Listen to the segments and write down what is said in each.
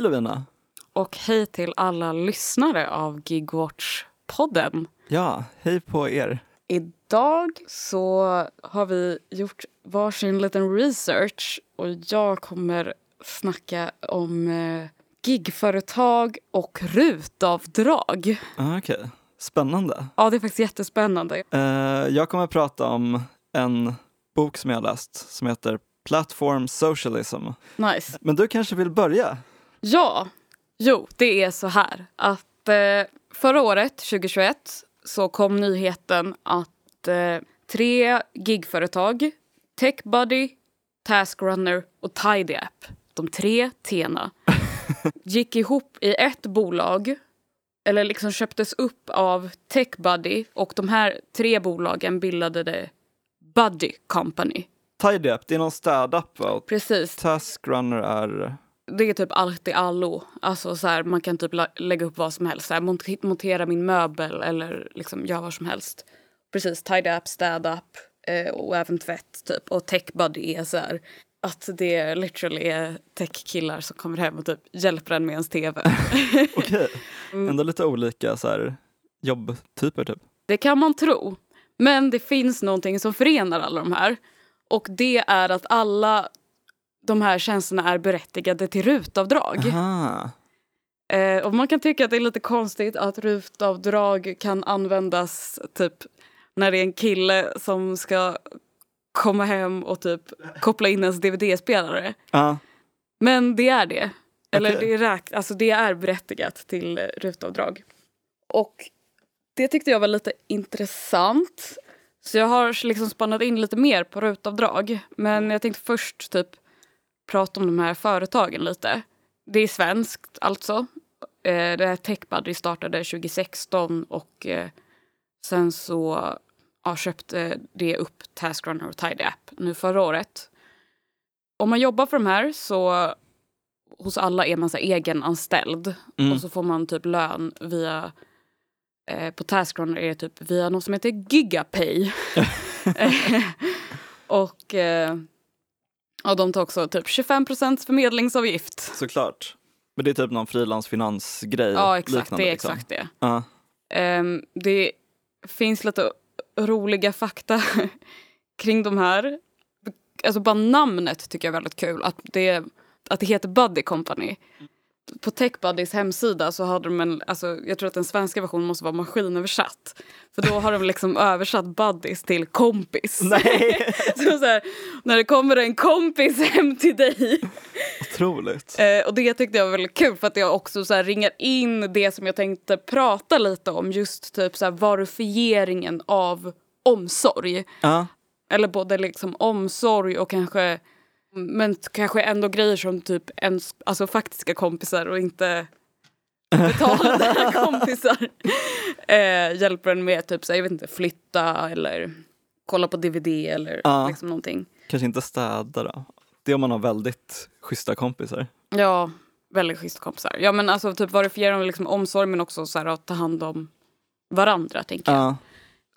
Hej Lovina! Och hej till alla lyssnare av Gigwatch-podden. Ja, hej på er. Idag så har vi gjort varsin liten research och jag kommer snacka om eh, gigföretag och rutavdrag. Ah, Okej, okay. spännande. Ja, det är faktiskt jättespännande. Eh, jag kommer att prata om en bok som jag har läst som heter Platform Socialism. Nice. Men du kanske vill börja? Ja, jo, det är så här att eh, förra året, 2021, så kom nyheten att eh, tre gigföretag, TechBuddy, TaskRunner och TidyApp, de tre T'na, gick ihop i ett bolag eller liksom köptes upp av TechBuddy och de här tre bolagen bildade det Buddy Company. TidyUp, det är någon städapp va? Precis. TaskRunner är... Det är typ allt i allo. Alltså så här, man kan typ lägga upp vad som helst. Så här, mont montera min möbel eller liksom göra vad som helst. Precis, TidyUp, städup eh, och även tvätt typ. Och TechBuddy är så här, att det literally är tech-killar som kommer hem och typ hjälper en med ens tv. Okej, okay. Mm. ändå lite olika så här, jobbtyper typ. Det kan man tro. Men det finns någonting som förenar alla de här. Och det är att alla de här tjänsterna är berättigade till rutavdrag. Eh, och man kan tycka att det är lite konstigt att rutavdrag kan användas typ när det är en kille som ska komma hem och typ koppla in ens dvd-spelare. Uh. Men det är det. Eller okay. det, är räk alltså det är berättigat till rutavdrag. Och det tyckte jag var lite intressant. Så jag har liksom spannat in lite mer på rutavdrag. Men jag tänkte först typ prata om de här företagen lite. Det är svenskt alltså. Eh, det här TechBuddy startade 2016 och eh, sen så ja, köpte det upp TaskRunner och TidyApp nu förra året. Om man jobbar för de här så hos alla är man så egenanställd mm. och så får man typ lön via eh, på Taskrunner är det typ via något som heter Gigapay. och eh, ja, de tar också typ 25% förmedlingsavgift. Såklart. Men det är typ någon frilansfinansgrej? Ja, exakt. Det är liksom. exakt det. Uh. Um, det finns lite roliga fakta kring de här. Alltså bara namnet tycker jag är väldigt kul. Att det, att det heter Buddy Company på TechBuddys hemsida så hade de en, alltså, jag tror att den svenska versionen måste vara maskinöversatt. För då har de liksom översatt buddies till kompis. Nej. så, så här, när det kommer en kompis hem till dig. Otroligt. Eh, och det tyckte jag var väldigt kul för att jag också så här, ringar in det som jag tänkte prata lite om. Just typ så här, varufieringen av omsorg. Uh. Eller både liksom omsorg och kanske men kanske ändå grejer som typ ens alltså faktiska kompisar och inte betalda kompisar eh, hjälper en med typ så, jag vet inte, flytta eller kolla på DVD eller ja. liksom någonting. Kanske inte städa då? Det är om man har väldigt schyssta kompisar. Ja, väldigt schyssta kompisar. Ja men alltså typ verifiera liksom omsorg men också så här, att ta hand om varandra tänker jag. Ja.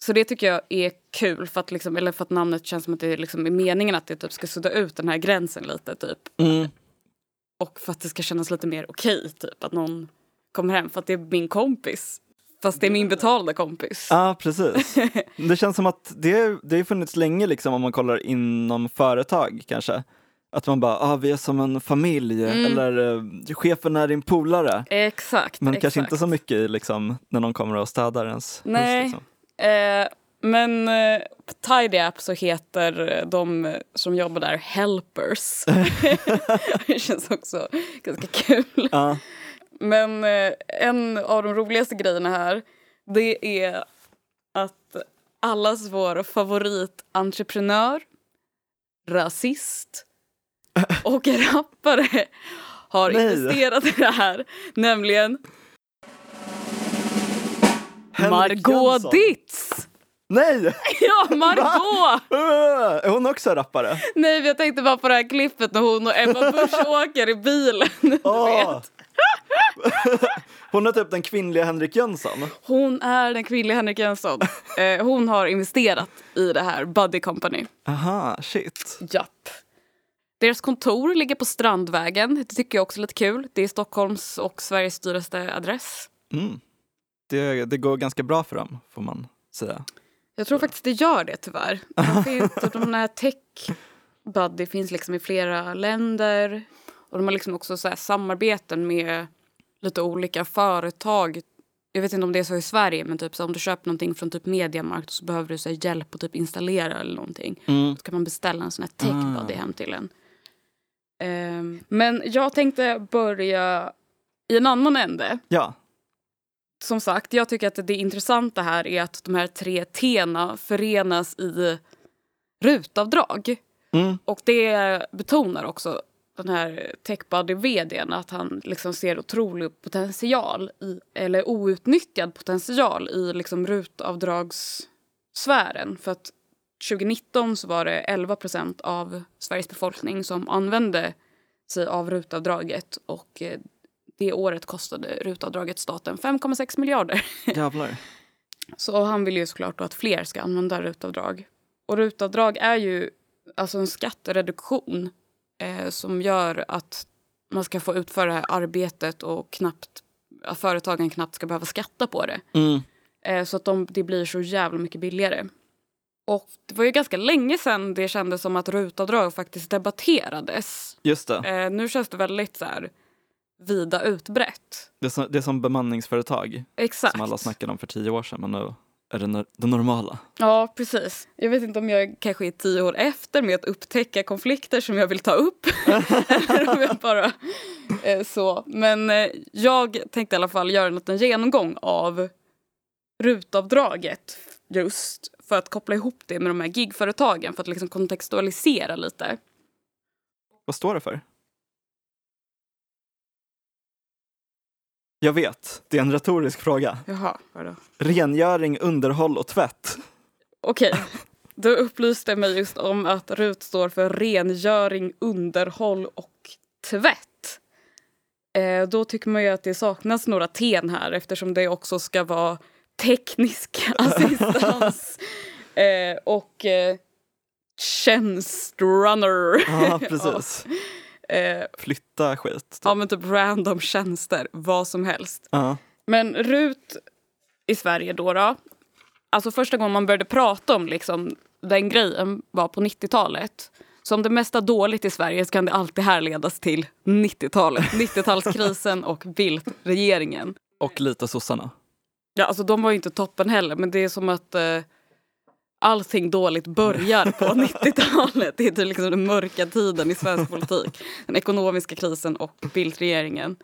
Så det tycker jag är kul för att, liksom, eller för att namnet känns som att det liksom är meningen att det typ ska sudda ut den här gränsen lite. typ. Mm. Och för att det ska kännas lite mer okej, typ. Att någon kommer hem för att det är min kompis. Fast det är min betalda kompis. Ja, ah, precis. Det känns som att det, det har funnits länge liksom om man kollar inom företag kanske. Att man bara, ah, vi är som en familj mm. eller uh, chefen är din polare. Exakt. Men exakt. kanske inte så mycket liksom, när någon kommer och städar ens Nej. hus. Liksom. Eh, men eh, på Tidy App så heter de som jobbar där helpers. det känns också ganska kul. Uh. Men eh, en av de roligaste grejerna här det är att allas vår favoritentreprenör, rasist och rappare har Nej. investerat i det här. Nämligen Margot Ditz! Nej! Ja, Margot! Är hon också rappare? Nej, jag tänkte bara på det här klippet när hon och Ebba Busch åker i bilen. Oh. hon är typ den kvinnliga Henrik Jönsson. Hon är den kvinnliga Henrik Jönsson. Eh, hon har investerat i det här Buddy Company. Aha, shit. Japp. Deras kontor ligger på Strandvägen. Det tycker jag också är lite kul. Det är Stockholms och Sveriges dyraste adress. Mm. Det, det går ganska bra för dem, får man säga. Jag tror faktiskt det gör det tyvärr. De, finns, de här tech buddy finns liksom i flera länder. Och de har liksom också så samarbeten med lite olika företag. Jag vet inte om det är så i Sverige men typ så om du köper någonting från typ Mediamarkt så behöver du så hjälp att typ installera eller någonting. Mm. Så kan man beställa en sån här tech buddy ah. hem till en. Um, men jag tänkte börja i en annan ände. Ja. Som sagt, jag tycker att det intressanta här är att de här tre T'na förenas i rutavdrag. Mm. Och det betonar också den här techbuddy-vdn att han liksom ser otrolig potential, i, eller outnyttjad potential i liksom rutavdragssfären. För att 2019 så var det 11 procent av Sveriges befolkning som använde sig av rutavdraget och eh, det året kostade rutavdraget staten 5,6 miljarder. Jävlar. Så han vill ju såklart att fler ska använda rutavdrag. Och rutavdrag är ju alltså en skattereduktion eh, som gör att man ska få utföra arbetet och knappt, att företagen knappt ska behöva skatta på det. Mm. Eh, så att de, det blir så jävla mycket billigare. Och det var ju ganska länge sedan det kändes som att rutavdrag faktiskt debatterades. Just det. Eh, nu känns det väldigt så här vida utbrett. Det är som, det är som bemanningsföretag Exakt. som alla snackade om för tye år sedan men nu är det det normala. Ja, precis. Jag vet inte om jag kanske är tio år efter med att upptäcka konflikter som jag vill ta upp. Eller om jag bara eh, så. Men eh, jag tänkte i alla fall göra en liten genomgång av rutavdraget just för att koppla ihop det med de här gigföretagen för att liksom kontextualisera lite. Vad står det för? Jag vet, det är en retorisk fråga. Jaha, vadå? Rengöring, underhåll och tvätt. Okej, okay. då upplyste mig just om att RUT står för rengöring, underhåll och tvätt. Eh, då tycker man ju att det saknas några ten här eftersom det också ska vara teknisk assistans eh, och eh, tjänstrunner. Ja, precis. Eh, Flytta skit. Typ. Ja men typ random tjänster, vad som helst. Uh. Men RUT i Sverige då, då Alltså första gången man började prata om liksom, den grejen var på 90-talet. Så om det mesta dåligt i Sverige så kan det alltid härledas till 90-talet. 90-talskrisen och Bildt-regeringen. Och lite sossarna. Ja, alltså de var ju inte toppen heller men det är som att eh, allting dåligt börjar på 90-talet. Det är typ liksom den mörka tiden i svensk politik. Den ekonomiska krisen och Bildt-regeringen.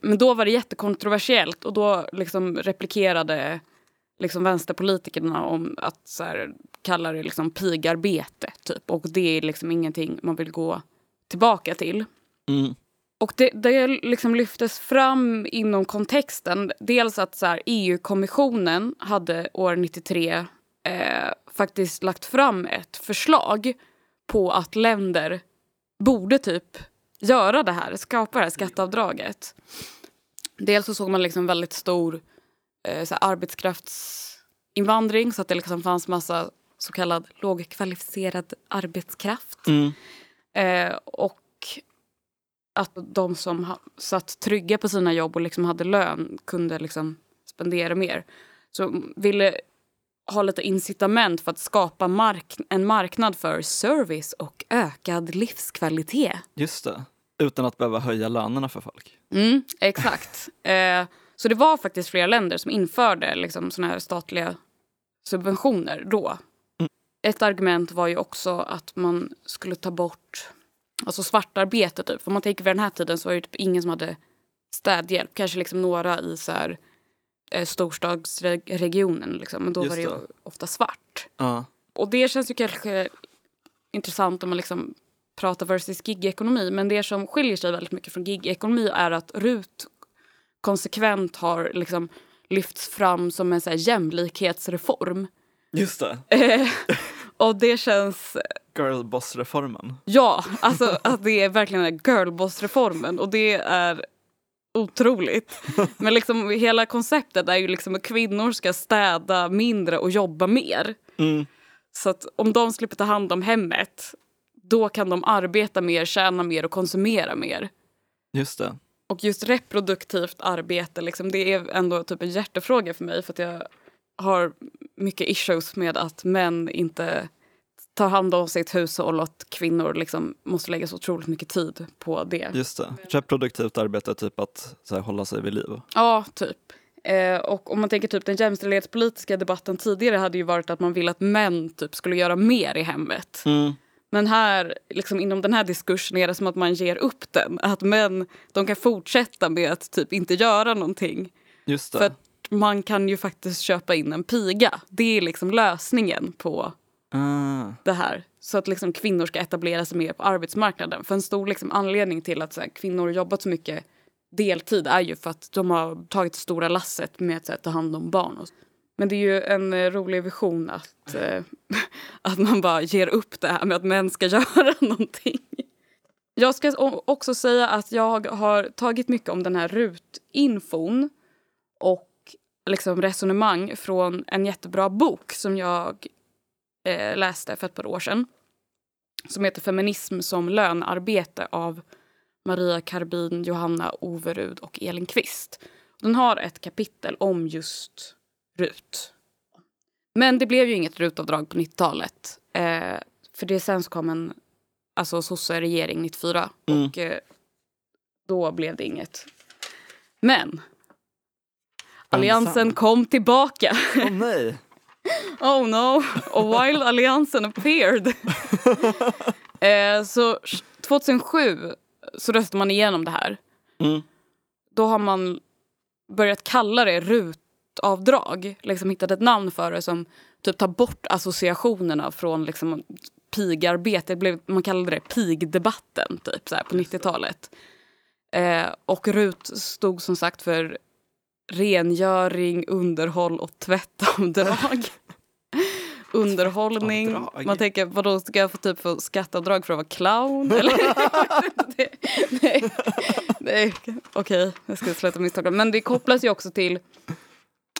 Men då var det jättekontroversiellt och då liksom replikerade liksom vänsterpolitikerna om att så här, kalla det liksom pigarbete. Typ. Och det är liksom ingenting man vill gå tillbaka till. Mm. Och det, det liksom lyftes fram inom kontexten. Dels att EU-kommissionen hade år 93 eh, faktiskt lagt fram ett förslag på att länder borde typ göra det här, skapa det här skatteavdraget. Dels så såg man liksom väldigt stor eh, så arbetskraftsinvandring så att det liksom fanns massa så kallad lågkvalificerad arbetskraft. Mm. Eh, och att de som satt trygga på sina jobb och liksom hade lön kunde liksom spendera mer. Så ville ha lite incitament för att skapa mark en marknad för service och ökad livskvalitet. Just det. Utan att behöva höja lönerna för folk. Mm, exakt. eh, så det var faktiskt flera länder som införde liksom, såna här statliga subventioner då. Mm. Ett argument var ju också att man skulle ta bort alltså svartarbete. Typ. För man tänker vid den här tiden så var det typ ingen som hade städhjälp. Kanske liksom några i så här, eh, storstadsregionen. Liksom. Men då Just var det ju ofta svart. Uh. Och det känns ju kanske intressant om man liksom pratar versus gigekonomi. Men det som skiljer sig väldigt mycket från gigekonomi är att RUT konsekvent har liksom lyfts fram som en så här jämlikhetsreform. Just det. Eh, och det känns... Girlboss-reformen. Ja, alltså att det är verkligen girlboss-reformen. Och det är otroligt. Men liksom hela konceptet är ju liksom att kvinnor ska städa mindre och jobba mer. Mm. Så att om de slipper ta hand om hemmet då kan de arbeta mer, tjäna mer och konsumera mer. Just det. Och just reproduktivt arbete, liksom, det är ändå typ en hjärtefråga för mig för att jag har mycket issues med att män inte tar hand om sitt hushåll och att kvinnor liksom måste lägga så otroligt mycket tid på det. Just det. Reproduktivt arbete, typ att här, hålla sig vid liv. Ja, typ. Eh, och om man tänker typ den jämställdhetspolitiska debatten tidigare hade ju varit att man vill att män typ skulle göra mer i hemmet. Mm. Men här, liksom inom den här diskursen är det som att man ger upp den. Att män de kan fortsätta med att typ inte göra någonting. Just det. För man kan ju faktiskt köpa in en piga. Det är liksom lösningen på Ah. det här. Så att liksom kvinnor ska etablera sig mer på arbetsmarknaden. För en stor liksom anledning till att så här, kvinnor jobbat så mycket deltid är ju för att de har tagit det stora lasset med att här, ta hand om barn. Och, men det är ju en eh, rolig vision att, eh, att man bara ger upp det här med att män ska göra någonting. Jag ska också säga att jag har tagit mycket om den här rutinfon och liksom resonemang från en jättebra bok som jag eh, läste för ett par år sedan. Som heter Feminism som lönarbete av Maria Karbin, Johanna Overud och Elin Kvist. Den har ett kapitel om just RUT. Men det blev ju inget RUT-avdrag på 90-talet. Eh, för det sen så kom en alltså, sosse-regering 94 Mm. och eh, då blev det inget. Men Alliansen kom tillbaka. Åh nej! Oh no, a wild alliansen appeared. eh, så 2007 så röstade man igenom det här. Mm. Då har man börjat kalla det rutavdrag. Liksom hittat ett namn för det som typ tar bort associationerna från liksom pigarbete. Blev, man kallade det pigdebatten typ, så här, på 90-talet. Eh, och RUT stod som sagt för rengöring, underhåll och tvättavdrag. Underhållning. Avdrag. Man tänker, vadå, ska jag få typ få skatteavdrag för att vara clown? Eller? det, nej, nej. okej, jag ska sluta misstolka. Men det kopplas ju också till,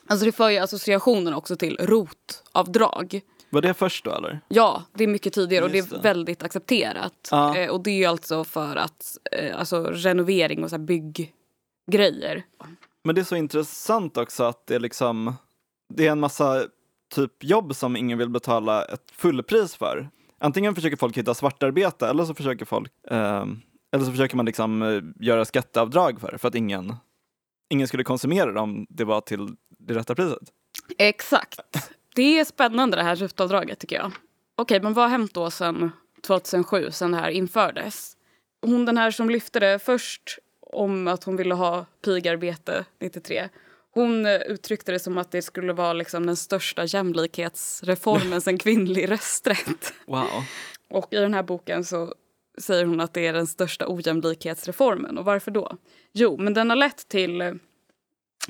alltså det för ju associationen också till rotavdrag. Var det först då eller? Ja, det är mycket tidigare och det är väldigt accepterat. Ja. Eh, och det är ju alltså för att, eh, alltså renovering och så här bygggrejer. Men det är så intressant också att det är liksom, det är en massa typ jobb som ingen vill betala ett fullpris för. Antingen försöker folk hitta svartarbete eller så försöker folk, eh, eller så försöker man liksom eh, göra skatteavdrag för, för att ingen, ingen skulle konsumera det om det var till det rätta priset. Exakt. Det är spännande det här rutavdraget tycker jag. Okej, men vad har hänt då sen 2007, sen det här infördes? Hon den här som lyfte det först om att hon ville ha pigarbete 93. Hon eh, uttryckte det som att det skulle vara liksom den största jämlikhetsreformen sen kvinnlig rösträtt. Wow. Och i den här boken så säger hon att det är den största ojämlikhetsreformen. Och varför då? Jo, men den har lett till... eh,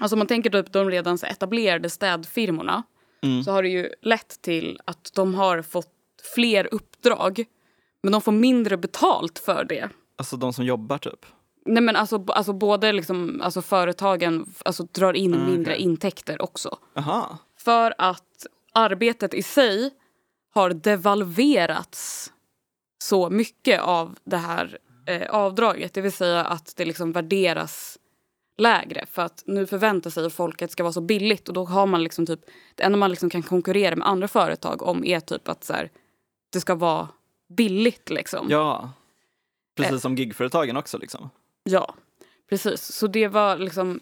Alltså man tänker typ de redan etablerade städfirmorna Mm. så har det ju lett till att de har fått fler uppdrag men de får mindre betalt för det. Alltså de som jobbar typ. Nej men alltså, alltså både liksom, alltså företagen alltså drar in Mm, mindre okej. intäkter också. Aha. För att arbetet i sig har devalverats så mycket av det här eh, avdraget. Det vill säga att det liksom värderas lägre. För att nu förväntar sig folk att det ska vara så billigt. Och då har man liksom typ, det enda man liksom kan konkurrera med andra företag om är typ att så här, det ska vara billigt. Liksom. Ja. Precis som gigföretagen också liksom. Ja, precis. Så det var liksom,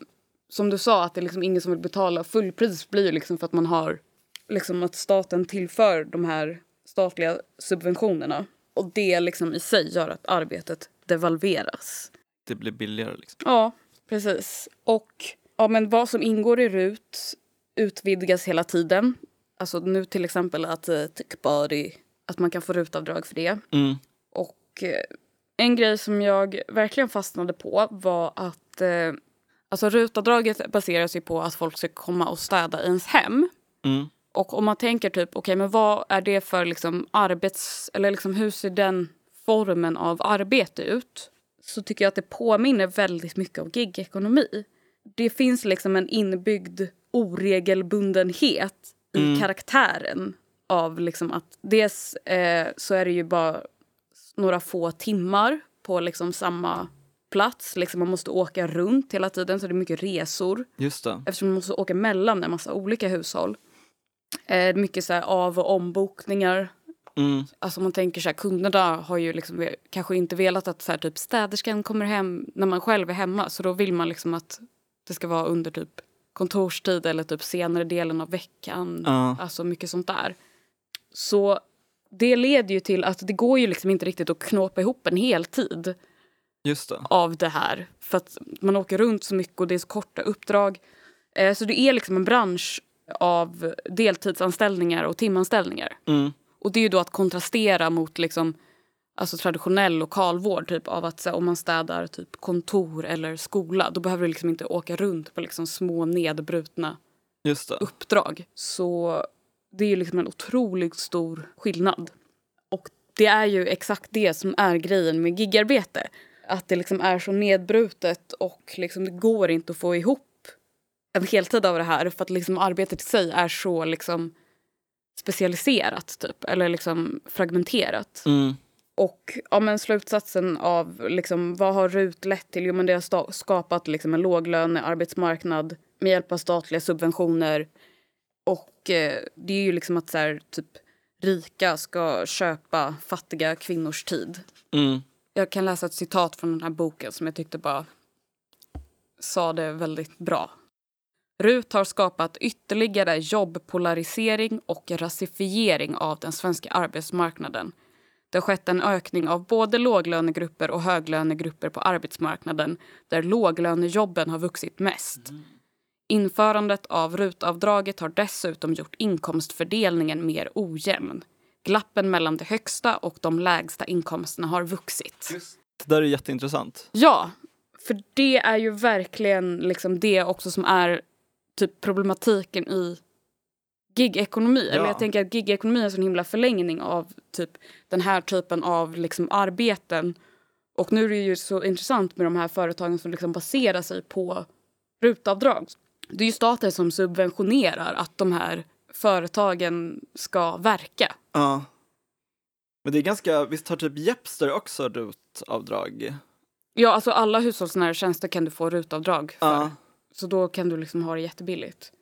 som du sa, att det är liksom ingen som vill betala fullpris blir ju liksom för att man har, liksom att staten tillför de här statliga subventionerna. Och det liksom i sig gör att arbetet devalveras. Det blir billigare liksom. Ja, precis. Och ja, men vad som ingår i RUT utvidgas hela tiden. Alltså nu till exempel att eh, att man kan få RUT-avdrag för det. Mm. Och eh, en grej som jag verkligen fastnade på var att eh, alltså rutavdraget baseras ju på att folk ska komma och städa i ens hem. Mm. Och om man tänker typ, okej men vad är det för liksom arbets... Eller liksom hur ser den formen av arbete ut? Så tycker jag att det påminner väldigt mycket om gigekonomi. Det finns liksom en inbyggd oregelbundenhet i Mm. karaktären av liksom att dels eh, så är det ju bara några få timmar på liksom samma plats. Liksom man måste åka runt hela tiden, så det är mycket resor. Just det. Eftersom man måste åka mellan en massa olika hushåll. Eh, mycket så här av och ombokningar. Mm. Alltså man tänker så här, kunderna har ju liksom kanske inte velat att så här, typ städerskan kommer hem när man själv är hemma. Så då vill man liksom att det ska vara under typ kontorstid eller typ senare delen av veckan. Ja. Alltså mycket sånt där. Så det leder ju till att det går ju liksom inte riktigt att knåpa ihop en heltid Just det. av det här. För att man åker runt så mycket och det är så korta uppdrag. Eh, så det är liksom en bransch av deltidsanställningar och timanställningar. Mm. Och det är ju då att kontrastera mot liksom, alltså traditionell lokalvård. Typ av att här, om man städar typ kontor eller skola då behöver du liksom inte åka runt på liksom små nedbrutna uppdrag. Så det är ju liksom en otroligt stor skillnad. Och det är ju exakt det som är grejen med gigarbete. Att det liksom är så nedbrutet och liksom det går inte att få ihop en heltid av det här för att liksom arbetet i sig är så liksom specialiserat typ, eller liksom fragmenterat. Mm. Och ja, men slutsatsen av liksom, vad har RUT lett till? Jo, men det har skapat liksom, en låglönearbetsmarknad med hjälp av statliga subventioner. Och eh, det är ju liksom att så här, typ, rika ska köpa fattiga kvinnors tid. Mm. Jag kan läsa ett citat från den här boken som jag tyckte bara sa det väldigt bra. RUT har skapat ytterligare jobbpolarisering och rasifiering av den svenska arbetsmarknaden. Det har skett en ökning av både låglönegrupper och höglönegrupper på arbetsmarknaden där låglönejobben har vuxit mest. Införandet av RUT-avdraget har dessutom gjort inkomstfördelningen mer ojämn. Glappen mellan de högsta och de lägsta inkomsterna har vuxit. Det där är jätteintressant. Ja, för det är ju verkligen liksom det också som är typ problematiken i gigekonomi. Eller Ja. jag tänker att gigekonomi är en sån himla förlängning av typ den här typen av liksom arbeten. Och nu är det ju så intressant med de här företagen som liksom baserar sig på rutavdrag. Det är ju staten som subventionerar att de här företagen ska verka. Ja. Men det är ganska, visst har typ Jepster också RUT-avdrag? Ja, alltså alla hushållsnära tjänster kan du få rutavdrag för. Ja. Så då kan du liksom ha det jättebilligt.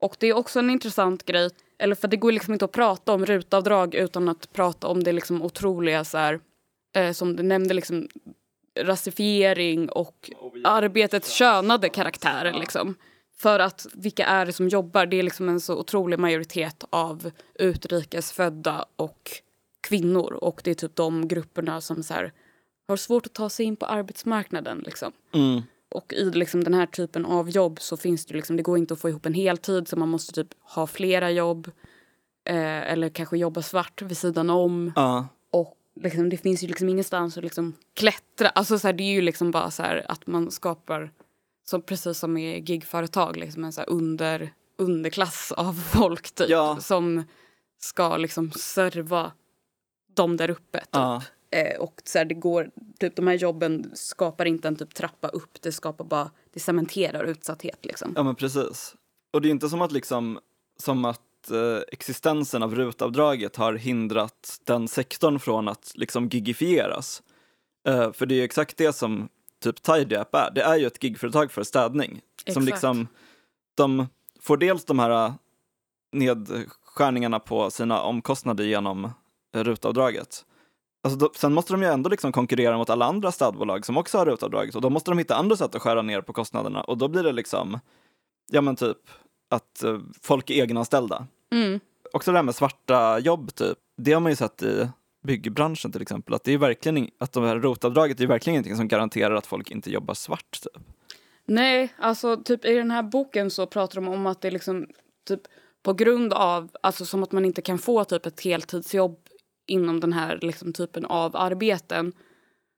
Och det är också en intressant grej, eller för det går liksom inte att prata om rutavdrag utan att prata om det liksom otroliga så här, eh, som du nämnde liksom rasifiering och arbetets könade karaktär liksom. För att vilka är det som jobbar? Det är liksom en så otrolig majoritet av utrikesfödda och kvinnor och det är typ de grupperna som så här, har svårt att ta sig in på arbetsmarknaden liksom. Mm. Och i liksom den här typen av jobb så finns det liksom, det går inte att få ihop en heltid så man måste typ ha flera jobb. Eh, eller kanske jobba svart vid sidan om. Ja. Och liksom, det finns ju liksom ingenstans att liksom klättra. Alltså så här, det är ju liksom bara så här att man skapar, som, precis som i gigföretag, liksom en så under, underklass av folk typ. Ja. Som ska liksom serva dem där uppe. Typ. Ja. Eh, och så här, det går, typ, de här jobben skapar inte en typ trappa upp, det skapar bara, det cementerar utsatthet liksom. ja, men precis. Och det är inte som att liksom, som att eh, existensen av RUT-avdraget har hindrat den sektorn från att liksom gigifieras. Eh, för det är ju exakt det som typ TidyUp är. Det är ju ett gigföretag för städning. Som Exakt. liksom, de får dels de här eh, nedskärningarna på sina omkostnader genom RUT-avdraget. Alltså då, sen måste de ju ändå liksom konkurrera mot alla andra städbolag som också har RUT-avdraget och då måste de hitta andra sätt att skära ner på kostnaderna och då blir det liksom, ja men typ att eh, folk är egenanställda. Mm. Också det här med svarta jobb typ, det har man ju sett i byggbranschen till exempel, att det är verkligen, att det här ROT-avdraget är verkligen ingenting som garanterar att folk inte jobbar svart. Typ. Nej, alltså typ i den här boken så pratar de om att det är liksom typ på grund av, alltså som att man inte kan få typ ett heltidsjobb inom den här liksom, typen av arbeten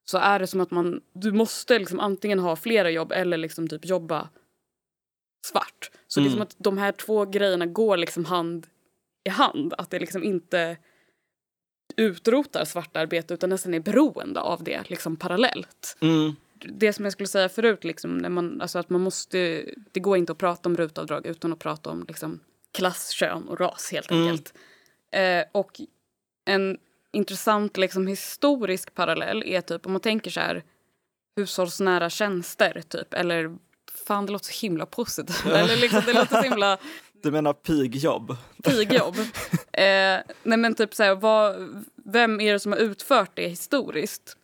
så är det som att man, du måste liksom antingen ha flera jobb eller liksom typ jobba svart. Så det är Mm. som att de här två grejerna går liksom hand i hand. Att det liksom inte utrotar svartarbete utan nästan är beroende av det liksom parallellt Mm. det som jag skulle säga förut, liksom, när man, alltså att man måste, det går inte att prata om rutavdrag utan att prata om liksom, klass, kön och ras helt Mm. enkelt. Eh, och en intressant liksom, historisk parallell är typ om man tänker så här hushållsnära tjänster typ eller fan det låter så himla positivt. eller liksom, det låter så himla Du menar pigjobb? pigjobb. eh, nej men typ så här, vad, vem är det som har utfört det historiskt?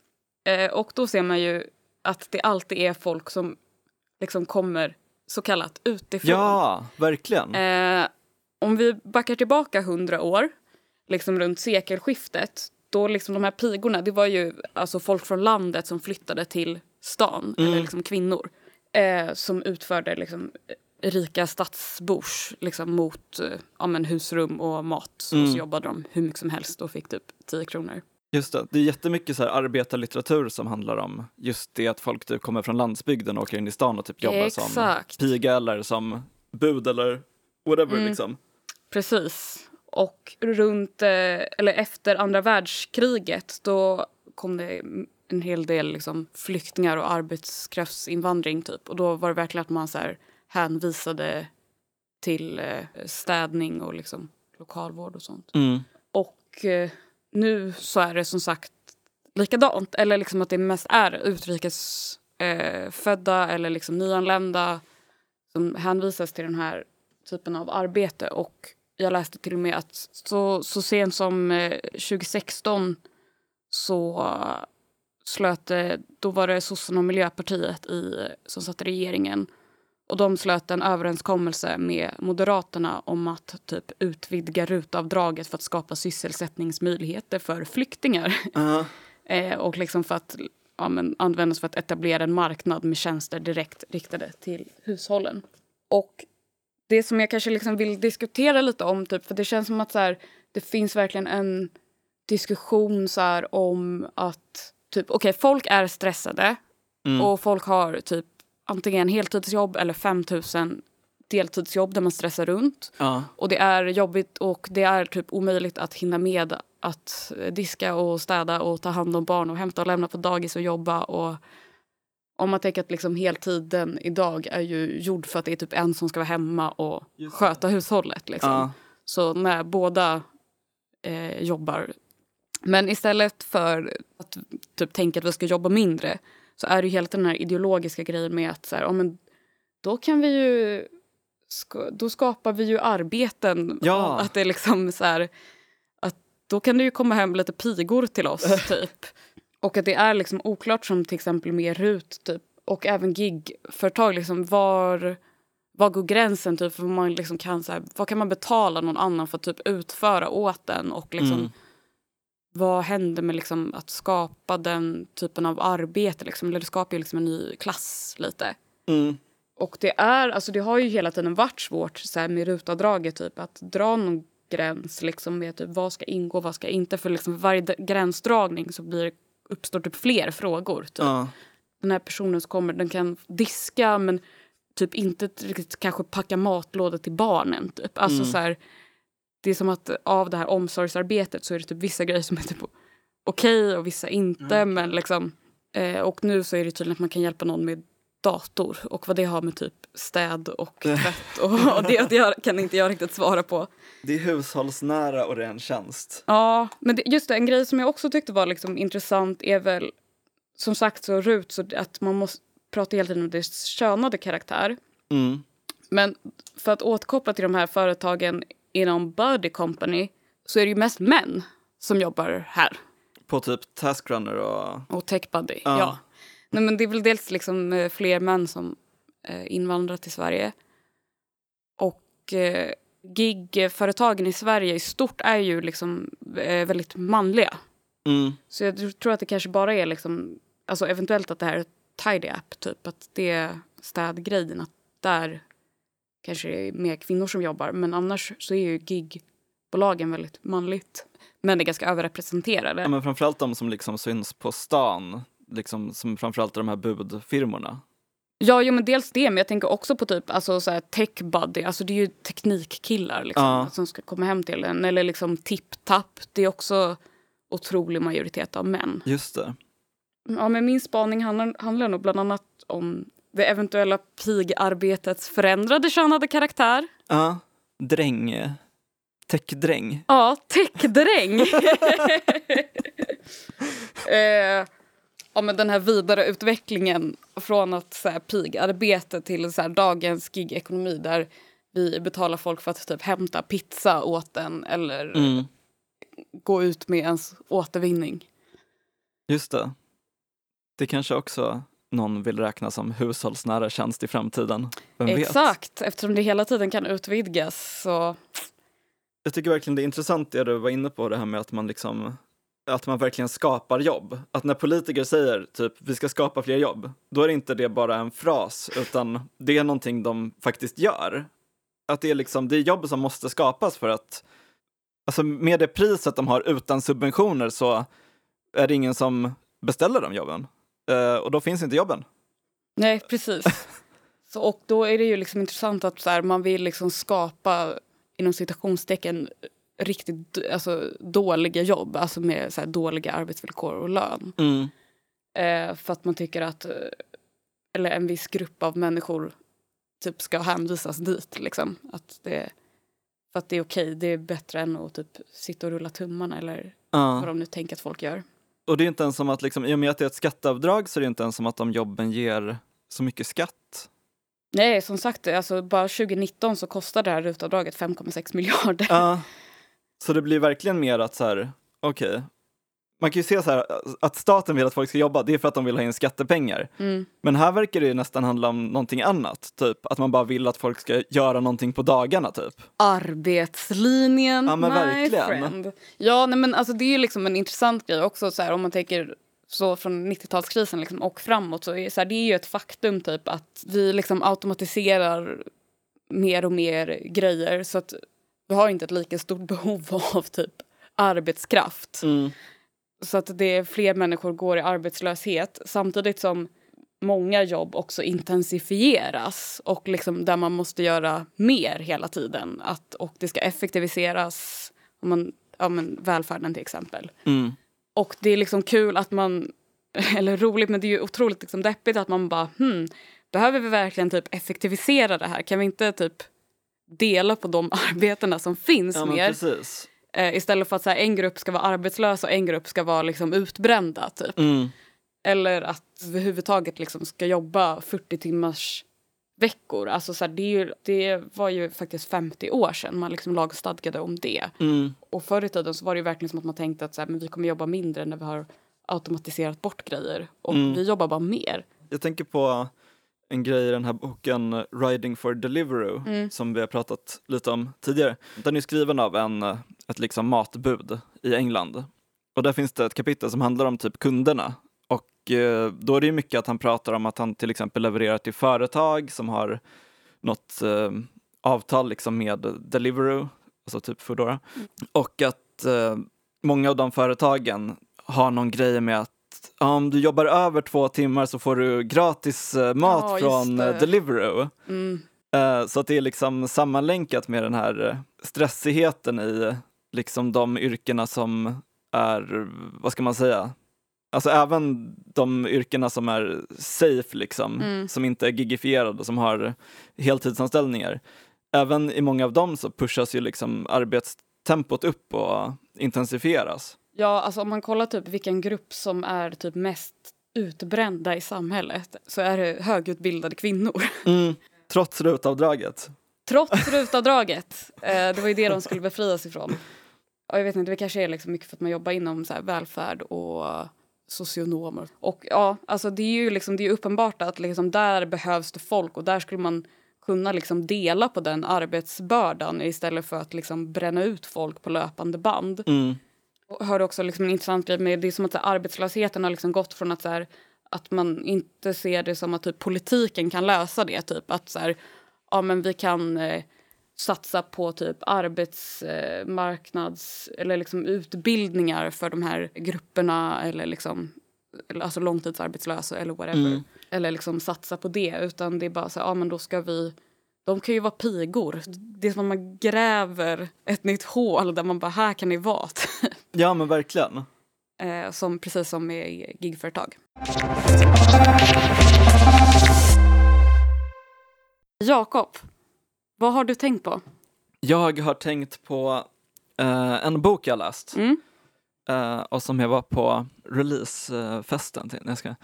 Eh, och då ser man ju att det alltid är folk som liksom kommer så kallat utifrån. Ja, verkligen. Eh, om vi backar tillbaka hundra år, liksom runt sekelskiftet, då liksom de här pigorna, det var ju alltså folk från landet som flyttade till stan, Mm. eller liksom kvinnor, eh, som utförde liksom rika stadsbors liksom mot eh, ja, men husrum och mat. Mm. Och så jobbade de hur mycket som helst och fick typ 10 kronor. Just det. Det är jättemycket så här arbetarlitteratur som handlar om just det att folk typ kommer från landsbygden och åker in i stan och typ jobbar som Exakt. piga eller som bud eller whatever Mm. liksom. Precis. Och runt, eh, eller efter andra världskriget då kom det en hel del liksom, flyktingar och arbetskraftsinvandring typ. Och då var det verkligen att man så här, hänvisade till eh, städning och liksom, lokalvård och sånt. Mm. Och eh, nu så är det som sagt likadant. Eller liksom att det mest är utrikes eh, eller liksom nyanlända som hänvisas till den här typen av arbete. Och jag läste till och med att så, så sent som eh, 2016 så slöt då var det sossarna och Miljöpartiet i, som satt i regeringen. Och de slöt en överenskommelse med Moderaterna om att typ utvidga rutavdraget för att skapa sysselsättningsmöjligheter för flyktingar. Ja. Eh, och liksom för att ja, men, användas för att etablera en marknad med tjänster direkt riktade till hushållen. Och det som jag kanske liksom vill diskutera lite om, typ, för det känns som att så här, det finns verkligen en diskussion så här, om att typ, okej, folk är stressade Mm. och folk har typ antingen heltidsjobb eller 5000 deltidsjobb där man stressar runt. ja. Och det är jobbigt och det är typ omöjligt att hinna med att diska och städa och ta hand om barn och hämta och lämna på dagis och jobba. Och om man tänker att liksom heltiden idag är ju gjord för att det är typ en som ska vara hemma och Just sköta hushållet. Liksom. Ja. Så när båda eh, jobbar. Men istället för att typ tänka att vi ska jobba mindre så är det ju hela den här ideologiska grejen med att så här, ja, men då kan vi ju ska, då skapar vi ju arbeten. Ja. Att det är liksom så här, att då kan det ju komma hem lite pigor till oss typ. Och att det är liksom oklart som till exempel med RUT typ och även gigföretag liksom var var går gränsen typ för man liksom kan så här, vad kan man betala någon annan för att typ utföra åt den och liksom Mm. Vad händer med liksom att skapa den typen av arbete liksom eller det skapar ju liksom en ny klass lite. Mm. Och det är, alltså det har ju hela tiden varit svårt så här, med rutavdraget typ att dra någon gräns liksom med typ vad ska ingå, vad ska inte för liksom varje gränsdragning så blir uppstår typ fler frågor. Typ. Ja. Den här personen som kommer, den kan diska men typ inte riktigt kanske packa matlådor till barnen typ. Alltså Mm. så här, det är som att av det här omsorgsarbetet så är det typ vissa grejer som är typ okej och vissa inte Mm. men liksom eh, och nu så är det tydligen att man kan hjälpa någon med dator och vad det har med typ städ och tvätt och, och det, det kan inte jag riktigt svara på. Det är hushållsnära och ren tjänst. Ja, men det, just det, en grej som jag också tyckte var liksom intressant är väl som sagt så RUT så att man måste prata hela tiden om dess könade karaktär. Mm. Men för att återkoppla till de här företagen inom Buddy Company så är det ju mest män som jobbar här. På typ Taskrunner och... Och Tech Buddy, Ja. ja. Nej, men det är väl dels liksom eh, fler män som eh, invandrar till Sverige. Och eh, gigföretagen i Sverige i stort är ju liksom eh, väldigt manliga. Mm. Så jag tror att det kanske bara är liksom, alltså eventuellt att det här är tidy app, typ att det är städgrejen, att där kanske det är mer kvinnor som jobbar. Men annars så är ju gigbolagen väldigt manligt. Men det är ganska överrepresenterade. Ja, men framförallt de som liksom syns på stan. Liksom, som framförallt de här budfirmorna. Ja, jo, men dels det, men jag tänker också på typ alltså, så här, tech buddy, alltså det är ju teknikkillar liksom, Ja. som ska komma hem till en. Eller liksom tipp-tapp, det är också otrolig majoritet av män. Just det. Ja, men min spaning handlar, handlar nog bland annat om det eventuella pigarbetets förändrade könade karaktär. Ja. Dräng. techdräng. Ja, techdräng. eh, ja, men den här vidare utvecklingen från att så här, pigarbete till så här, dagens gigekonomi där vi betalar folk för att typ hämta pizza åt en eller Mm. gå ut med ens återvinning. Just det. Det kanske också någon vill räkna som hushållsnära tjänst i framtiden. Vem vet? Exakt, eftersom det hela tiden kan utvidgas så Jag tycker verkligen det är intressant det du var inne på, det här med att man liksom att man verkligen skapar jobb. Att när politiker säger typ vi ska skapa fler jobb, då är inte det bara en fras, utan det är någonting de faktiskt gör. Att det är liksom, det är jobb som måste skapas för att, alltså med det priset de har utan subventioner så är det ingen som beställer de jobben. Eh, och då finns inte jobben. Nej, precis. så, och då är det ju liksom intressant att så här, man vill liksom skapa inom citationstecken riktigt alltså, dåliga jobb, alltså med så här, dåliga arbetsvillkor och lön. Mm. Eh, för att man tycker att eh, eller en viss grupp av människor typ ska hänvisas dit. Liksom. Att det, för att det är okej, det är bättre än att typ sitta och rulla tummarna eller Ja. vad de nu tänker att folk gör. Och det är inte ens som att, liksom, i och med att det är ett skatteavdrag så är det inte ens som att de jobben ger så mycket skatt. Nej, som sagt, alltså, bara 2019 så kostade det här rutavdraget 5,6 miljarder. Ja. Så det blir verkligen mer att så här, okej, man kan ju se så här att staten vill att folk ska jobba, det är för att de vill ha in skattepengar. Mm. Men här verkar det ju nästan handla om någonting annat, typ att man bara vill att folk ska göra någonting på dagarna typ. Arbetslinjen, Ja, men my verkligen. friend. Ja, nej, men alltså, det är ju liksom en intressant grej också så här, om man tänker så från 90-talskrisen liksom, och framåt så är, så här, det är ju ett faktum typ att vi liksom automatiserar mer och mer grejer så att vi har inte ett lika stort behov av typ arbetskraft. Så att det är fler människor går i arbetslöshet samtidigt som många jobb också intensifieras och liksom där man måste göra mer hela tiden. Att, och det ska effektiviseras, om man, ja, men välfärden till exempel. Mm. Och det är liksom kul att man, eller roligt men det är ju otroligt liksom deppigt att man bara hmm, behöver vi verkligen typ effektivisera det här? Kan vi inte typ dela på de arbetena som finns Ja mer? precis. Eh, istället för att så här, en grupp ska vara arbetslös och en grupp ska vara liksom utbrända. Typ. Mm. Eller att överhuvudtaget liksom ska jobba 40 timmars veckor. Alltså, så här, det, ju, det var ju faktiskt 50 år sedan man liksom lagstadgade om det. Mm. Och förr i tiden så var det ju verkligen som att man tänkte att så här, men vi kommer jobba mindre när vi har automatiserat bort grejer. Och Mm. vi jobbar bara mer. Jag tänker på en grej i den här boken Riding for Deliveroo Mm. som vi har pratat lite om tidigare. Den är skriven av en, eh, ett liksom matbud i England. Och där finns det ett kapitel som handlar om typ kunderna. Och eh, då är det mycket att han pratar om att han till exempel levererar till företag som har något eh, avtal liksom med Deliveroo, alltså typ Foodora. Och att eh, många av de företagen har någon grej med att om du jobbar över två timmar så får du gratis mat just från Deliveroo. Mm. Så att det är liksom sammanlänkat med den här stressigheten i liksom de yrkena som är, vad ska man säga, alltså även de yrkena som är safe liksom, Mm. som inte är gigifierade, som har heltidsanställningar. Även i många av dem så pushas ju liksom arbetstempot upp och intensifieras. Ja, alltså om man kollar typ vilken grupp som är typ mest utbrända i samhället så är det högutbildade kvinnor. Mm. Trots rutavdraget. Trots rutavdraget. Eh, det var ju det de skulle befrias ifrån. Och jag vet inte, det kanske är liksom mycket för att man jobbar inom så här välfärd och socionomer. Och ja, alltså det är ju liksom, det är uppenbart att liksom där behövs det folk och där skulle man kunna liksom dela på den arbetsbördan istället för att liksom bränna ut folk på löpande band. Mm. Och hörde också liksom en intressant grej med det är som att så här, arbetslösheten har liksom gått från att så här, att man inte ser det som att typ politiken kan lösa det typ att så här, ja men vi kan eh, satsa på typ arbetsmarknads eller liksom utbildningar för de här grupperna eller liksom alltså långtidsarbetslösa eller whatever. Mm. Eller liksom satsa på det utan det är bara så här, ja men då ska vi de kan ju vara pigor. Det är som att man gräver ett nytt hål där man bara, här kan ni vara. Ja men verkligen. Eh, som, precis som med gigföretag. Jakob, vad har du tänkt på? Jag har tänkt på Eh, en bok jag läst Mm. eh, och som jag var på releasefesten till. Jag ska.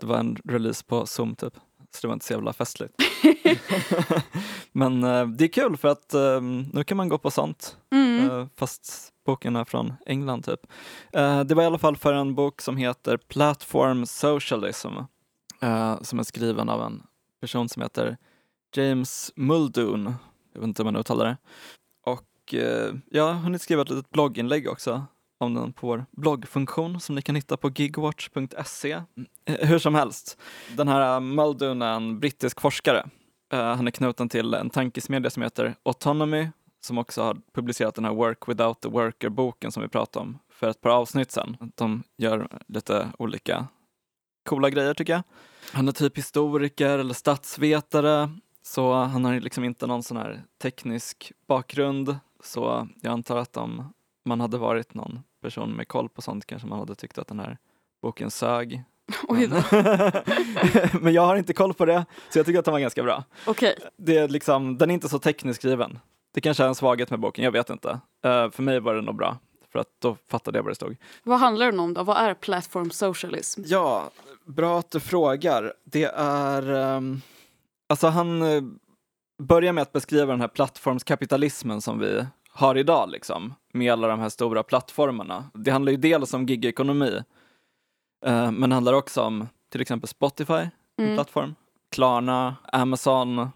Det var en release på Zoom typ, så det var inte så jävla festligt. Men eh, det är kul för att eh, nu kan man gå på sånt, Mm. eh, fast boken är från England typ. Eh, det var i alla fall för en bok som heter Platform Socialism, som är skriven av en person som heter James Muldoon, jag vet inte hur man uttalar det. Och eh, jag har hunnit skriva ett litet blogginlägg också om den på vår bloggfunktion som ni kan hitta på gigwatch.se. Eh, hur som helst, den här Muldoon är en brittisk forskare. Eh, han är knuten till en tankesmedja som heter Autonomy som också har publicerat den här Work without the worker-boken som vi pratade om för ett par avsnitt sedan. De gör lite olika coola grejer tycker jag. Han är typ historiker eller statsvetare, så han har liksom inte någon sån här teknisk bakgrund. Så jag antar att om man hade varit någon person med koll på sånt kanske man hade tyckt att den här boken sög. Oj då. Men jag har inte koll på det, så jag tycker att den var ganska bra. Okej. Det är liksom, den är inte så tekniskt skriven. Det kanske är en svaghet med boken, jag vet inte. Eh, för mig var det nog bra, för att då fattade jag vad det stod. Vad handlar den om då? Vad är platform socialism? Ja, bra att du frågar. Det är... ehm, alltså han eh, börjar med att beskriva den här plattformskapitalismen som vi har idag, liksom, med alla de här stora plattformarna. Det handlar ju dels om gigekonomi, eh, men det handlar också om till exempel Spotify, en Mm. plattform, Klarna, Amazon,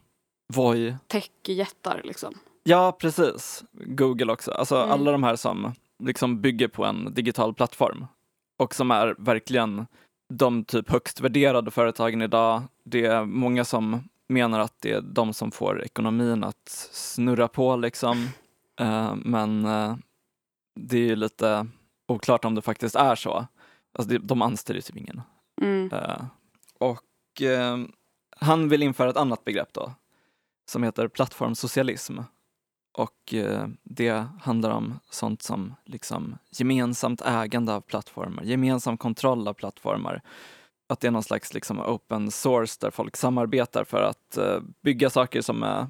Voi. Techjättar liksom. Ja, precis. Google också. Alltså Mm. alla de här som liksom bygger på en digital plattform och som är verkligen de typ högst värderade företagen idag. Det är många som menar att det är de som får ekonomin att snurra på liksom. Eh, men eh, det är ju lite oklart om det faktiskt är så. Alltså det, de anställer ju typ ingen. Mm. Eh, och han vill införa ett annat begrepp då, som heter plattformsocialism. Och det handlar om sånt som liksom gemensamt ägande av plattformar, gemensam kontroll av plattformar. Att det är någon slags liksom open source där folk samarbetar för att eh, bygga saker som är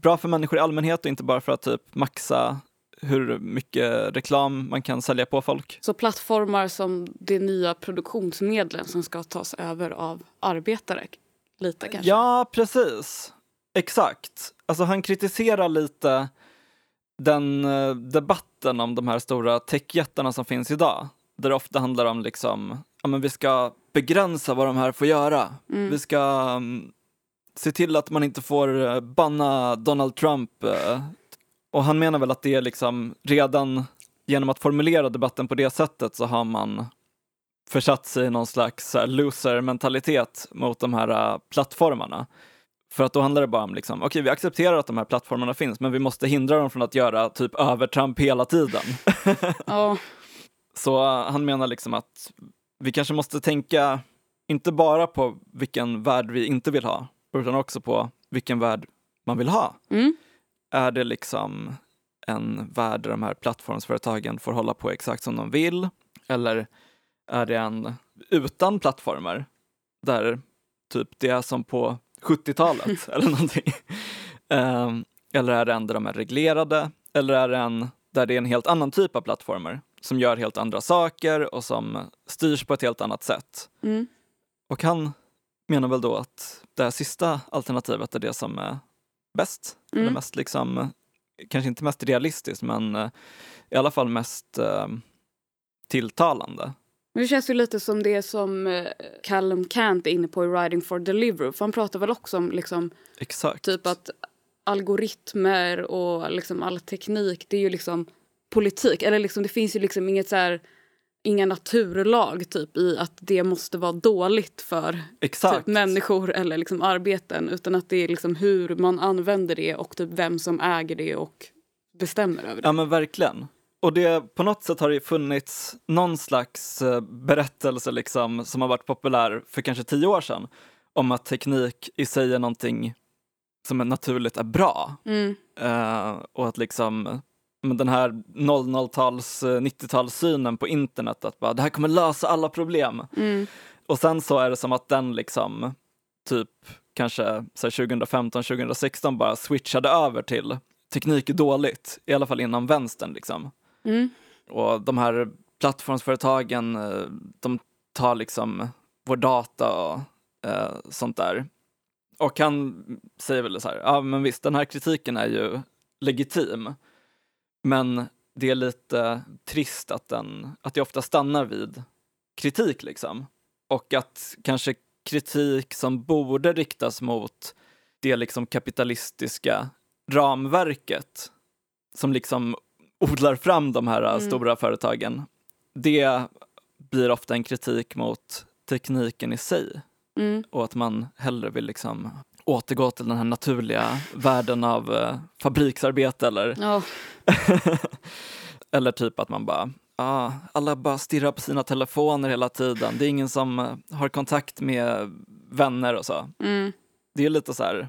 bra för människor i allmänhet och inte bara för att typ maxa hur mycket reklam man kan sälja på folk. Så plattformar som det nya produktionsmedlen som ska tas över av arbetare. Lite kanske. Ja, precis. Exakt. Alltså han kritiserar lite den eh, debatten om de här stora techjättarna som finns idag. Där det ofta handlar om liksom, ja men vi ska begränsa vad de här får göra. Mm. Vi ska mm, se till att man inte får eh, banna Donald Trump. eh. Och han menar väl att det är liksom redan genom att formulera debatten på det sättet så har man försatt sig i någon slags här loser-mentalitet mot de här eh, plattformarna. För att då handlar det bara om liksom, okej vi accepterar att de här plattformarna finns men vi måste hindra dem från att göra typ övertramp hela tiden. Ja. Så eh, han menar liksom att vi kanske måste tänka inte bara på vilken värld vi inte vill ha, utan också på vilken värld man vill ha. Mm. Är det liksom en värld där de här plattformsföretagen får hålla på exakt som de vill? Eller är det en utan plattformar där typ det är som på 70-talet eller någonting? Ehm, eller är det en där de är reglerade? Eller är det en där det är en helt annan typ av plattformar som gör helt andra saker och som styrs på ett helt annat sätt? Mm. Och han menar väl då att det här sista alternativet är det som är bäst. Mm. Eller mest liksom, kanske inte mest realistiskt men eh, i alla fall mest eh, tilltalande. Men det känns ju lite som det som eh, Callum Kant är inne på i Riding for Deliveroo. För han pratar väl också om liksom, Exakt. typ att algoritmer och liksom all teknik, det är ju liksom politik. Eller liksom, det finns ju liksom inget så här, inga naturlag typ i att det måste vara dåligt för typ, människor eller liksom arbeten. Utan att det är liksom hur man använder det och typ vem som äger det och bestämmer över det. Ja men verkligen. Och det, på något sätt har det funnits någon slags eh, berättelse liksom, som har varit populär för kanske tio år sedan om att teknik i sig är någonting som är naturligt är bra. Mm. Eh, och att liksom den här 00-tals, eh, 90-talssynen på internet att bara det här kommer lösa alla problem. Mm. Och sen så är det som att den liksom typ kanske så här 2015, 2016 bara switchade över till teknik är dåligt, i alla fall inom vänstern liksom. Mm. Och de här plattformsföretagen, eh, de tar liksom vår data och eh, sånt där. Och han säger väl så här, ja men visst den här kritiken är ju legitim. Men det är lite trist att, den, att det ofta stannar vid kritik liksom. Och att kanske kritik som borde riktas mot det liksom kapitalistiska ramverket som liksom odlar fram de här Mm. stora företagen. Det blir ofta en kritik mot tekniken i sig Mm. och att man hellre vill liksom återgå till den här naturliga världen av eh, fabriksarbete eller, Ja. eller typ att man bara ah, alla bara stirrar på sina telefoner hela tiden. Det är ingen som eh, har kontakt med vänner och så. Mm. Det är lite så här,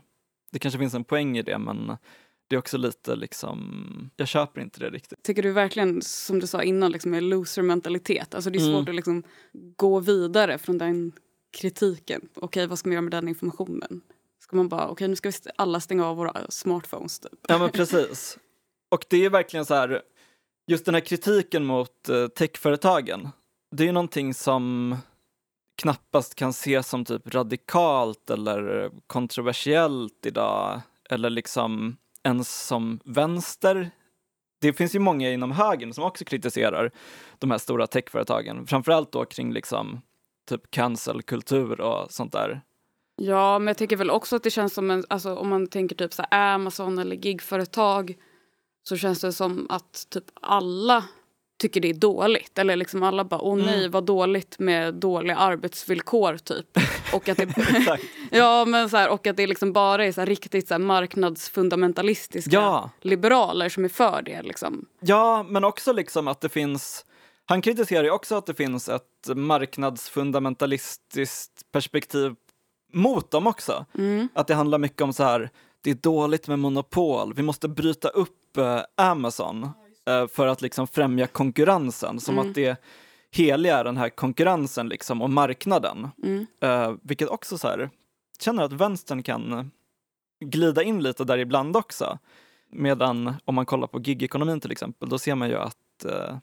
det kanske finns en poäng i det men det är också lite liksom, jag köper inte det riktigt. Tycker du verkligen, som du sa innan, liksom, är loser-mentalitet? Alltså det är Mm. svårt att liksom gå vidare från den kritiken. Okej, vad ska man göra med den informationen? Ska man bara, okej nu ska vi st- alla stänga av våra smartphones typ. Ja men precis. Och det är verkligen så här, just den här kritiken mot eh, techföretagen, det är ju någonting som knappast kan ses som typ radikalt eller kontroversiellt idag, eller liksom ens som vänster. Det finns ju många inom högern som också kritiserar de här stora techföretagen, framförallt då kring liksom typ cancelkultur och sånt där. Ja, men jag tycker väl också att det känns som en, alltså om man tänker typ så här Amazon eller gigföretag så känns det som att typ alla tycker det är dåligt. Eller liksom alla bara, åh nej Mm. vad dåligt med dåliga arbetsvillkor typ. Och att det, ja, men så här, och att det liksom bara är så här riktigt så här marknadsfundamentalistiska Ja. liberaler som är för det. Liksom. Ja, men också liksom att det finns han kritiserar ju också att det finns ett marknadsfundamentalistiskt perspektiv mot dem också. Mm. Att det handlar mycket om så här, det är dåligt med monopol, vi måste bryta upp eh, Amazon eh, för att liksom främja konkurrensen, som Mm. att det heliga är den här konkurrensen liksom och marknaden. Mm. Eh, vilket också så här, känner att vänstern kan glida in lite där ibland också. Medan om man kollar på gigekonomin till exempel, då ser man ju att eh,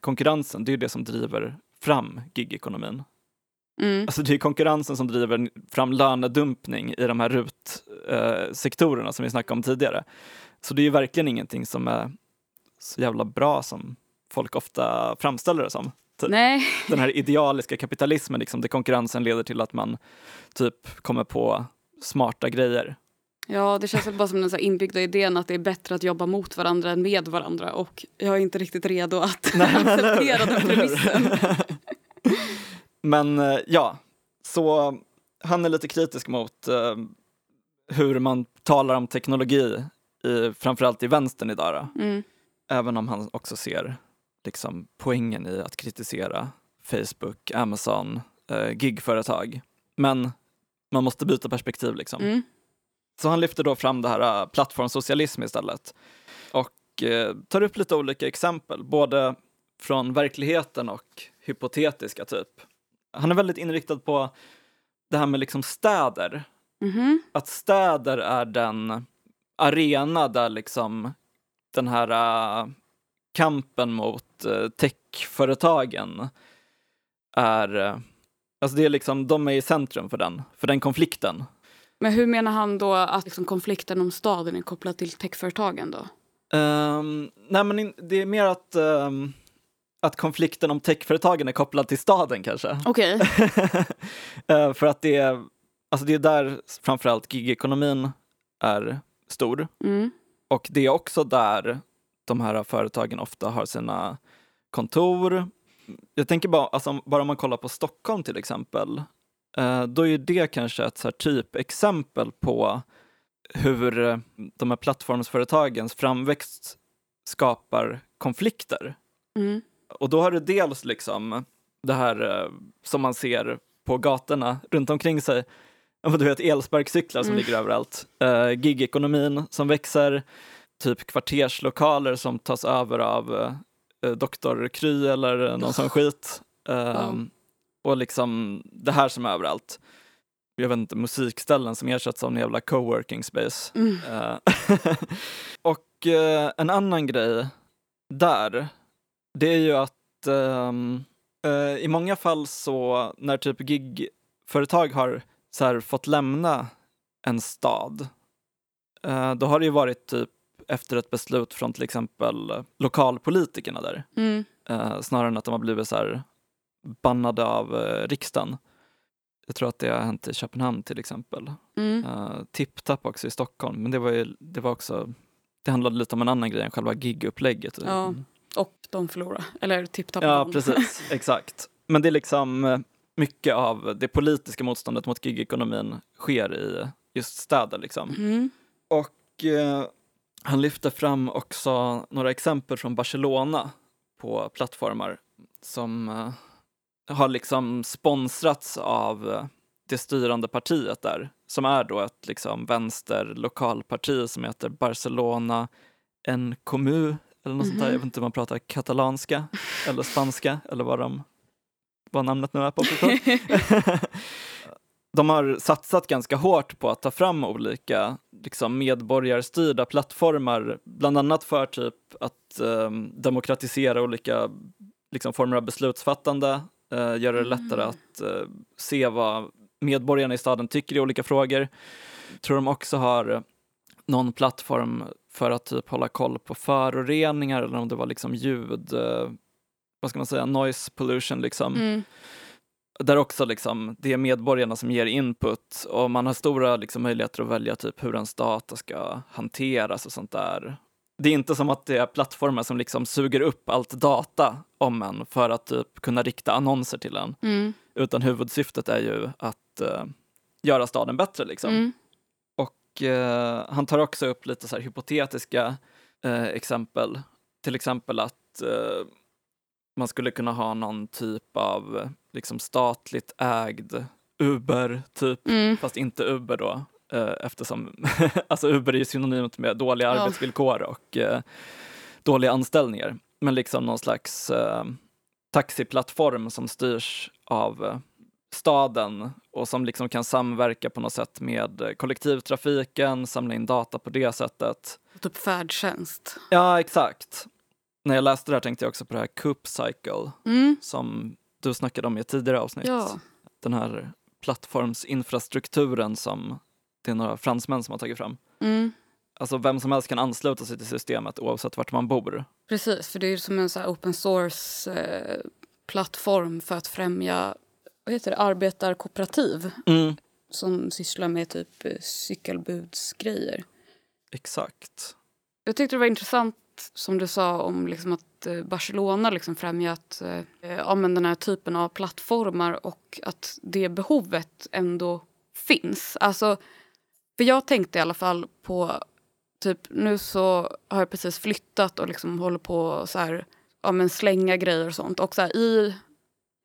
konkurrensen, det är det som driver fram gigekonomin. Mm. Alltså det är konkurrensen som driver fram lönedumpning i de här RUT-sektorerna som vi snackade om tidigare. Så det är ju verkligen ingenting som är så jävla bra som folk ofta framställer det som. Typ. Nej, Den här idealiska kapitalismen, liksom, där konkurrensen leder till att man typ kommer på smarta grejer. ja det känns väl bara som den så inbyggda idén att det är bättre att jobba mot varandra än med varandra. Och jag är inte riktigt redo att Nej, acceptera den premissen. Men eh, ja, så han är lite kritisk mot eh, hur man talar om teknologi, i, framförallt i vänstern idag. Mm. Även om han också ser liksom, poängen i att kritisera Facebook, Amazon, eh, gigföretag. Men man måste byta perspektiv liksom. Mm. Så han lyfter då fram det här uh, plattformssocialism istället och eh, tar upp lite olika exempel, både från verkligheten och hypotetiska typ. Han är väldigt inriktad på det här med liksom städer, Mhm. att städer är den arena där liksom den här äh, kampen mot äh, techföretagen är, äh, alltså det är liksom, de är i centrum för den, för den konflikten. Men hur menar han då att liksom konflikten om staden är kopplad till techföretagen då? Ehm, nej men det är mer att, ehm, att konflikten om techföretagen är kopplad till staden kanske. Okej. Eh, för att det är, alltså det är där framförallt gigekonomin är stor. Mm. Och det är också där de här företagen ofta har sina kontor. Jag tänker bara, alltså, bara om man kollar på Stockholm till exempel, eh, då är det kanske ett så här typexempel på hur eh, de här plattformsföretagens framväxt skapar konflikter. Mm. Och då har du dels liksom det här eh, som man ser på gatorna runt omkring sig. Du vet elsparkcyklar som Mm. ligger överallt. Uh, gigekonomin som växer. Typ kvarterslokaler som tas över av uh, Dr. Kry eller någon sån skit. Ehm, Och liksom det här som är överallt. jag vet inte, musikställen som ersätts av en jävla coworking space. Mm. Eh, och eh, en annan grej där, det är ju att ehm, eh, i många fall så när typ gigföretag har så här, fått lämna en stad, eh, då har det ju varit typ efter ett beslut från till exempel lokalpolitikerna där, Mm. eh, snarare än att de har blivit så här bannade av riksdagen. Jag tror att det har hänt i Köpenhamn till exempel. Mm. Uh, Tipp-Tapp också i Stockholm, men det var ju det var också det handlade lite om en annan grej än själva gigupplägget. Ja. Och de förlorar. Eller tipp Ja, precis. Exakt. Men det är liksom eh, mycket av det politiska motståndet mot gigekonomin sker i just städer liksom. Mm. Och eh, han lyfter fram också några exempel från Barcelona på plattformar som eh, har liksom sponsrats av eh, det styrande partiet där, som är då ett liksom vänster lokalparti som heter Barcelona en Comú eller något sånt där. Mhm. Jag vet inte om man pratar katalanska eller spanska eller vad, de, vad namnet nu är på. De har satsat ganska hårt på att ta fram olika liksom, medborgarstyrda plattformar, bland annat för typ att eh, demokratisera olika liksom, former av beslutsfattande, eh, göra det lättare Mm. att eh, se vad medborgarna i staden tycker i olika frågor. Tror de också har någon plattform för att typ hålla koll på föroreningar eller om det var liksom ljud, eh, vad ska man säga, noise pollution liksom Mm. där också liksom, det är medborgarna som ger input och man har stora liksom, möjligheter att välja typ hur ens data ska hanteras och sånt där. Det är inte som att det är plattformar som liksom suger upp allt data om en för att typ kunna rikta annonser till en, Mm. utan huvudsyftet är ju att eh, göra staden bättre liksom. Mm. Och eh, han tar också upp lite så hypotetiska eh, exempel. Till exempel att eh, man skulle kunna ha någon typ av liksom statligt ägd Uber, typ, Mm. fast inte Uber då. Eh, eftersom alltså Uber är ju synonymt med dåliga Ja. arbetsvillkor och eh, dåliga anställningar. Men liksom någon slags taxiplattform som styrs av staden och som liksom kan samverka på något sätt med kollektivtrafiken, samla in data på det sättet. Typ färdtjänst. Ja, exakt. När jag läste det här tänkte jag också på det här Coop Cycle Mm. som du snackade om i ett tidigare avsnitt. Ja. Den här plattformsinfrastrukturen som det är några fransmän som har tagit fram. Mm. Alltså vem som helst kan ansluta sig till systemet oavsett vart man bor. Precis, för det är som en så open source eh, plattform för att främja vad heter det, arbetarkooperativ Mm. som sysslar med typ eh, cykelbudsgrejer. Exakt. Jag tyckte det var intressant som du sa om liksom att eh, Barcelona liksom främjat eh, ja, men den här typen av plattformar och att det behovet ändå finns. Alltså, för jag tänkte i alla fall på typ nu så har jag precis flyttat och liksom håller på så här, ja, men slänga grejer och sånt. Och så här, i,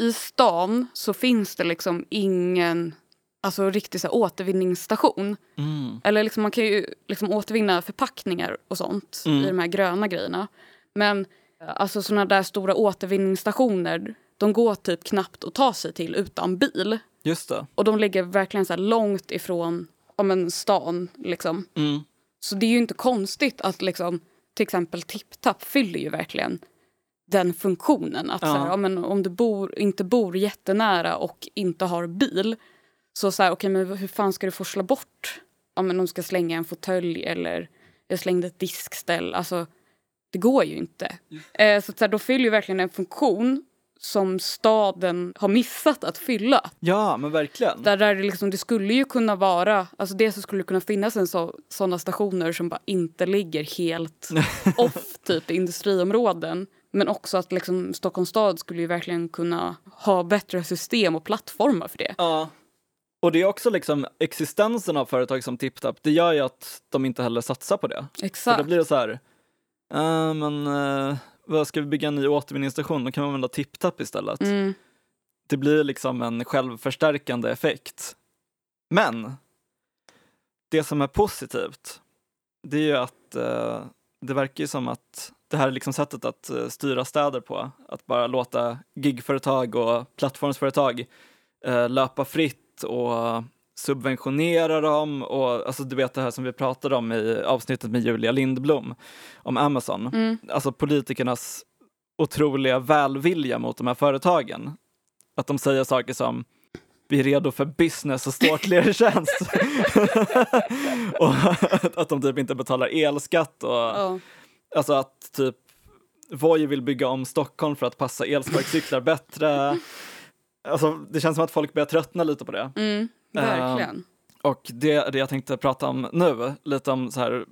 i stan så finns det liksom ingen alltså, riktig så här, återvinningsstation. Mm. Eller liksom, man kan ju liksom återvinna förpackningar och sånt Mm. i de här gröna grejerna. Men alltså såna där stora återvinningsstationer, de går typ knappt att ta sig till utan bil. Just det. Och de ligger verkligen så långt ifrån ja, men stan. Liksom. Mm. Så det är ju inte konstigt att liksom, till exempel TipTap fyller ju verkligen den funktionen. Att Ja. så här, ja, men om du bor, inte bor jättenära och inte har bil så så här, okej, men hur fan ska du forsla bort ja, men du ska slänga en fåtölj eller jag slängde ett diskställ. Alltså, det går ju inte. Eh, så, att så här, då fyller ju verkligen en funktion som staden har missat att fylla. Ja, men verkligen. Där, där det, liksom, det skulle ju kunna vara, alltså det så skulle det kunna finnas en så, sådana stationer som bara inte ligger helt off typ i industriområden. Men också att liksom, Stockholms stad skulle ju verkligen kunna ha bättre system och plattformar för det. Ja. Och det är också liksom existensen av företag som TipTap, det gör ju att de inte heller satsar på det. För Exakt. då blir det så här, "Ah, men eh, vad ska vi bygga en ny återvinningsstation? Då kan man använda TipTap istället. Mm. Det blir liksom en självförstärkande effekt. Men det som är positivt, det är ju att eh, det verkar ju som att det här är liksom sättet att eh, styra städer på. Att bara låta gigföretag och plattformsföretag eh, löpa fritt och subventionera dem och alltså du vet det här som vi pratade om i avsnittet med Julia Lindblom om Amazon. Mm. Alltså politikernas otroliga välvilja mot de här företagen. Att de säger saker som vi är redo för business och står till er tjänst. och att de typ inte betalar elskatt och Ja. Alltså att typ Voi vill bygga om Stockholm för att passa elsparkcyklar bättre. Alltså det känns som att folk börjar tröttna lite på det. Mm, verkligen. Och det det jag tänkte prata om nu, lite om så här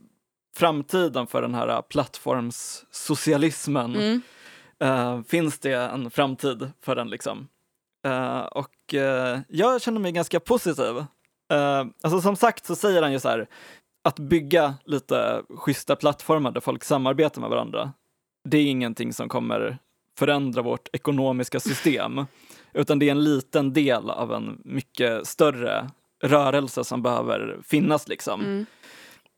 framtiden för den här plattformssocialismen. Mm. Eh, finns det en framtid för den liksom? Eh, och eh, jag känner mig ganska positiv. Uh, alltså som sagt så säger han ju så här, att bygga lite schyssta plattformar där folk samarbetar med varandra, det är ingenting som kommer förändra vårt ekonomiska system, utan det är en liten del av en mycket större rörelse som behöver finnas liksom. Mm.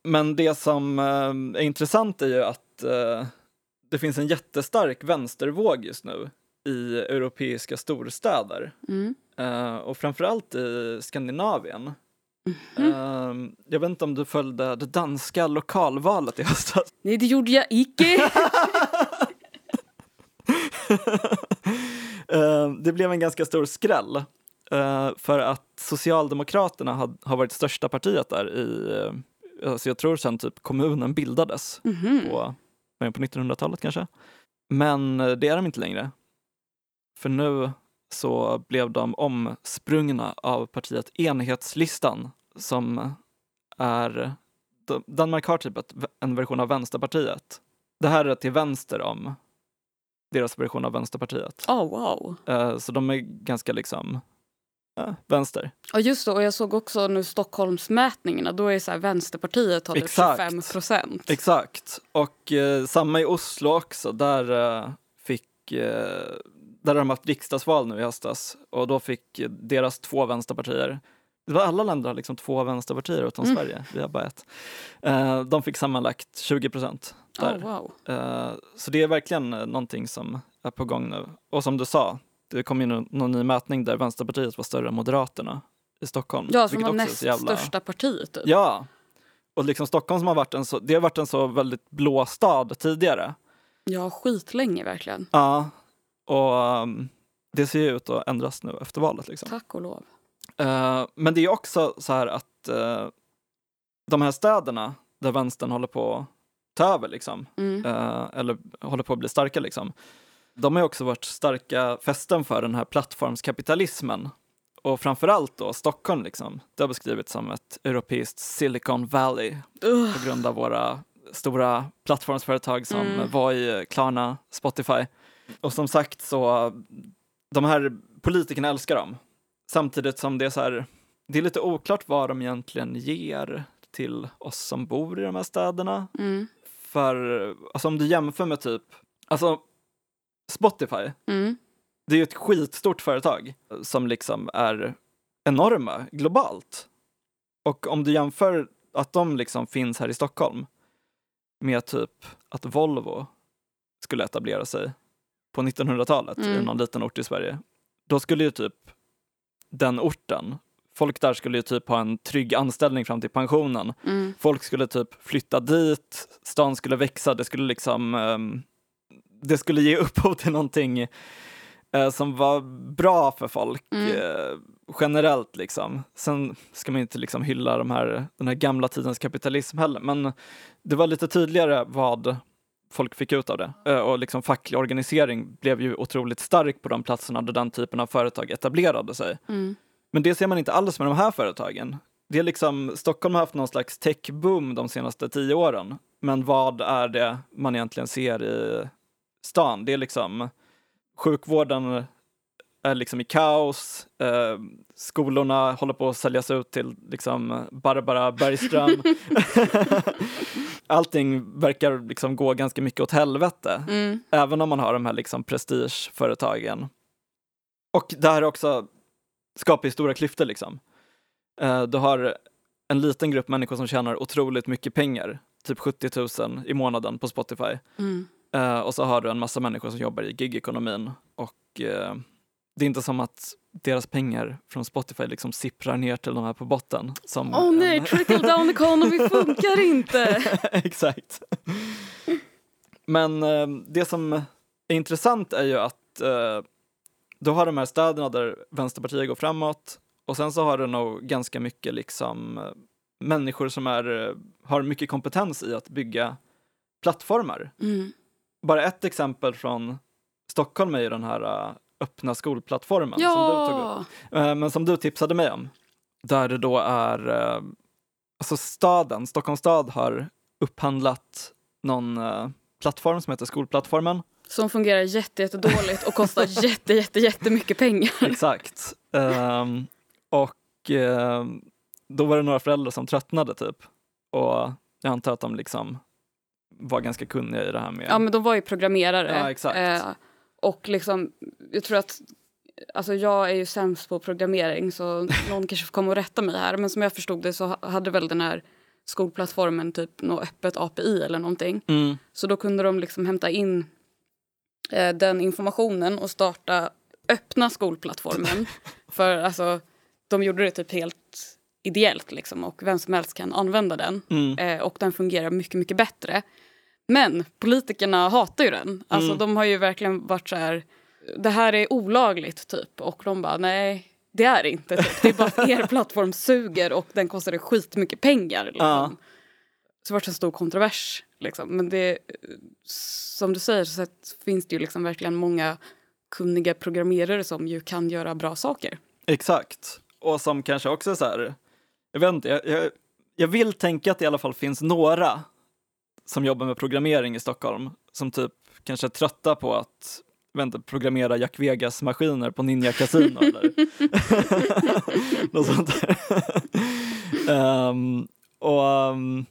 Men det som eh, är intressant är ju att eh, det finns en jättestark vänstervåg just nu i europeiska storstäder Mm. eh, och framförallt i Skandinavien. Eh, jag vet inte om du följde det danska lokalvalet i höstas? Nej, det gjorde jag icke. Eh, det blev en ganska stor skräll eh, för att Socialdemokraterna har, har varit största partiet där i, eh, alltså jag tror sedan typ kommunen bildades Mhm. på, på 1900-talet kanske. Men eh, det är de inte längre. För nu så blev de omsprungna av partiet Enhetslistan som är, Danmark har typ en version av Vänsterpartiet. Det här är till vänster om deras version av Vänsterpartiet. Oh, wow. Eh, Så de är ganska liksom eh, vänster. Ja, just det. Och jag såg också nu Stockholmsmätningarna. Då är så här Vänsterpartiet typ Exakt. 25 procent. Exakt. Och eh, samma i Oslo också. Där eh, fick eh, där har de haft riksdagsval nu i höstas och då fick deras två vänsterpartier det var alla länder har liksom två vänsterpartier utom Mm. Sverige, vi har bara ett. Eh, de fick sammanlagt 20 procent där. Oh, wow. Eh, så det är verkligen eh, någonting som är på gång nu. Och som du sa, det kom nå- någon ny mätning där Vänsterpartiet var större än Moderaterna i Stockholm. Ja, som var näst jävla- största partiet. Typ. Ja, och liksom Stockholm som har varit en så, det har varit en så väldigt blå stad tidigare. Ja, skitlänge verkligen. Ja, och um, det ser ju ut att ändras nu efter valet. Liksom. Tack och lov. Eh, men det är också så här att eh, de här städerna där vänstern håller på att ta över, liksom, Mm. eh, eller håller på att bli starka, liksom, de har också varit starka fästen för den här plattformskapitalismen. Och framförallt då Stockholm, liksom. det har beskrivits som ett europeiskt Silicon Valley på grund av våra stora plattformsföretag som Mm. Voi, Klarna, Spotify. Och som sagt så, de här politikerna älskar dem. Samtidigt som det är så här, det är lite oklart vad de egentligen ger till oss som bor i de här städerna. Mm. För, alltså om du jämför med typ, alltså Spotify, Mm. det är ju ett skitstort företag som liksom är enorma globalt. Och om du jämför att de liksom finns här i Stockholm med typ att Volvo skulle etablera sig på 1900-talet i Mm. någon liten ort i Sverige, då skulle ju typ den orten, folk där skulle ju typ ha en trygg anställning fram till pensionen. Mm. Folk skulle typ flytta dit, stan skulle växa, det skulle liksom ehm, det skulle ge upphov till någonting eh, som var bra för folk Mm. eh, generellt liksom. Sen ska man inte liksom hylla de här, den här gamla tidens kapitalism heller, men det var lite tydligare vad folk fick ut av det. Eh, och liksom facklig organisering blev ju otroligt stark på de platserna där den typen av företag etablerade sig. Mm. Men det ser man inte alls med de här företagen. Det är liksom, Stockholm har haft någon slags techboom de senaste tio åren. Men vad är det man egentligen ser i stan? Det är liksom sjukvården är liksom i kaos. Eh, skolorna håller på att säljas ut till liksom Barbara Bergström. Allting verkar liksom gå ganska mycket åt helvete Mm. även om man har de här liksom prestigeföretagen. Och det här också skapar ju stora klyftor liksom. Eh, du har en liten grupp människor som tjänar otroligt mycket pengar, typ 70 000 i månaden på Spotify. Mm. Eh, och så har du en massa människor som jobbar i gigekonomin och eh, det är inte som att deras pengar från Spotify liksom sipprar ner till de här på botten. Som oh, nej, en- trickle down economy funkar inte! Exakt. Men eh, det som är intressant är ju att eh, du har de här städerna där Vänsterpartiet går framåt och sen så har du nog ganska mycket liksom eh, människor som är, eh, har mycket kompetens i att bygga plattformar. Mm. Bara ett exempel från Stockholm är ju den här eh, öppna skolplattformen som du tog upp. Ja! Eh, men som du tipsade mig om. Där det då är, eh, alltså staden, Stockholms stad har upphandlat någon eh, plattform som heter Skolplattformen. Som fungerar jätte, jätte dåligt och kostar jätte, jätte, jättemycket pengar. Exakt. Ehm, och ehm, då var det några föräldrar som tröttnade typ. Och jag antar att de liksom var ganska kunniga i det här med... Ja men de var ju programmerare. Ja, exakt. Eh, och liksom, jag tror att, alltså jag är ju sämst på programmering så någon kanske får komma och rätta mig här. Men som jag förstod det så ha- hade väl den här skolplattformen typ något öppet API eller någonting. Mm, Så då kunde de liksom hämta in eh, den informationen och starta öppna skolplattformen. För alltså, de gjorde det typ helt ideellt liksom och vem som helst kan använda den. mm, Eh, och den fungerar mycket, mycket bättre. Men politikerna hatar ju den. Alltså Mm. de har ju verkligen varit så här, det här är olagligt typ. Och de bara, nej det är det inte. Typ. Det är bara att er plattform suger och den kostade skitmycket pengar. Liksom. Ja. Så det vart en stor kontrovers. Liksom. Men det, som du säger så finns det ju liksom verkligen många kunniga programmerare som ju kan göra bra saker. exakt. Och som kanske också så här, jag vet inte, jag, jag, jag vill tänka att det i alla fall finns några som jobbar med programmering i Stockholm som typ kanske är trötta på att inte, programmera Jack Vegas-maskiner på Ninja Casino eller något sånt där. Ehm, och ehm,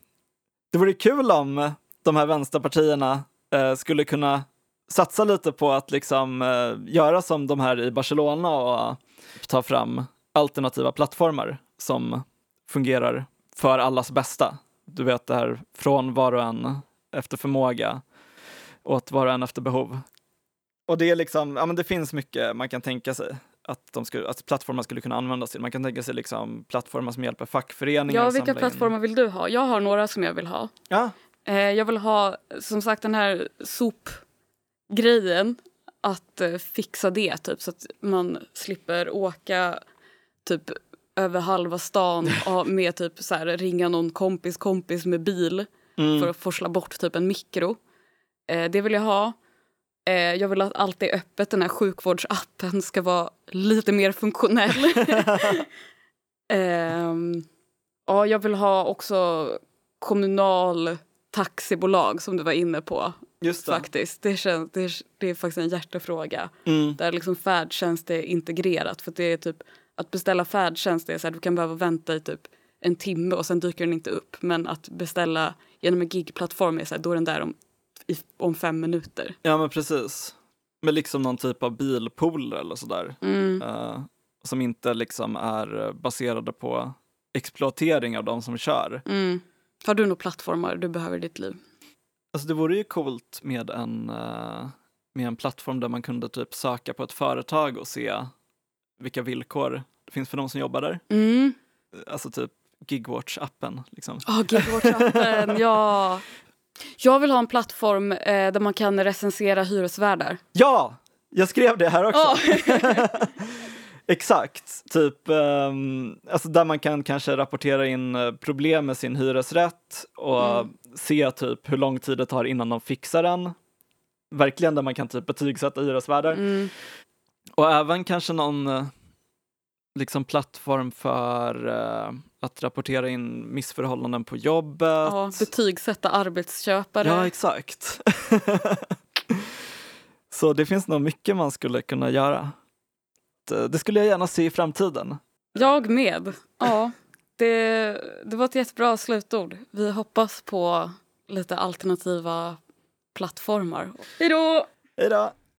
det vore kul om de här vänsterpartierna eh, skulle kunna satsa lite på att liksom eh, göra som de här i Barcelona och ta fram alternativa plattformar som fungerar för allas bästa. Du vet det här från var och en efter förmåga åt var och en efter behov. Och det är liksom, ja men det finns mycket man kan tänka sig att, de skulle, att plattformar skulle kunna användas till. Man kan tänka sig liksom plattformar som hjälper fackföreningar. Ja, vilka in- plattformar vill du ha? Jag har några som jag vill ha. Ja, Eh, jag vill ha som sagt den här sopgrejen. Att eh, fixa det typ så att man slipper åka typ över halva stan och med typ så här, ringa någon kompis kompis med bil mm. för att forsla bort typ en mikro. Eh, det vill jag ha. Eh, jag vill att allt är öppet. Den här sjukvårdsappen ska vara lite mer funktionell. Ehm, ja, jag vill ha också kommunal taxibolag som du var inne på. just det. faktiskt. Det, känns, det, är, det är faktiskt en hjärtefråga. Mm. Där liksom färdtjänst är integrerat. För det är typ, att beställa färdtjänst är så här, du kan behöva vänta i typ en timme och sen dyker den inte upp. Men att beställa genom en gigplattform är så här, då är den där om, i, om fem minuter. Ja men precis. Med liksom någon typ av bilpool eller sådär. Mm. eh, som inte liksom är baserade på exploatering av de som kör. Mm. Har du några plattformar du behöver i ditt liv? Alltså det vore ju coolt med en, eh, med en plattform där man kunde typ söka på ett företag och se vilka villkor finns för de som jobbar där. Mm. Alltså typ Gigwatch-appen. Liksom. Oh, Gigwatch-appen, ja. Jag vill ha en plattform eh, där man kan recensera hyresvärdar. Ja! Jag skrev det här också. Ja. Exakt, typ ehm, alltså där man kan kanske rapportera in eh, problem med sin hyresrätt och Mm. se typ hur lång tid det tar innan de fixar den. Verkligen där man kan typ betygsätta hyresvärdar. Mm. Och även kanske någon eh, liksom plattform för eh, att rapportera in missförhållanden på jobbet. Ja, betygsätta arbetsköpare. Ja, exakt. Så det finns nog mycket man skulle kunna göra. Det- Det skulle jag gärna se i framtiden. Jag med. Ja, det, det var ett jättebra slutord. Vi hoppas på lite alternativa plattformar. Hej då! Hej då!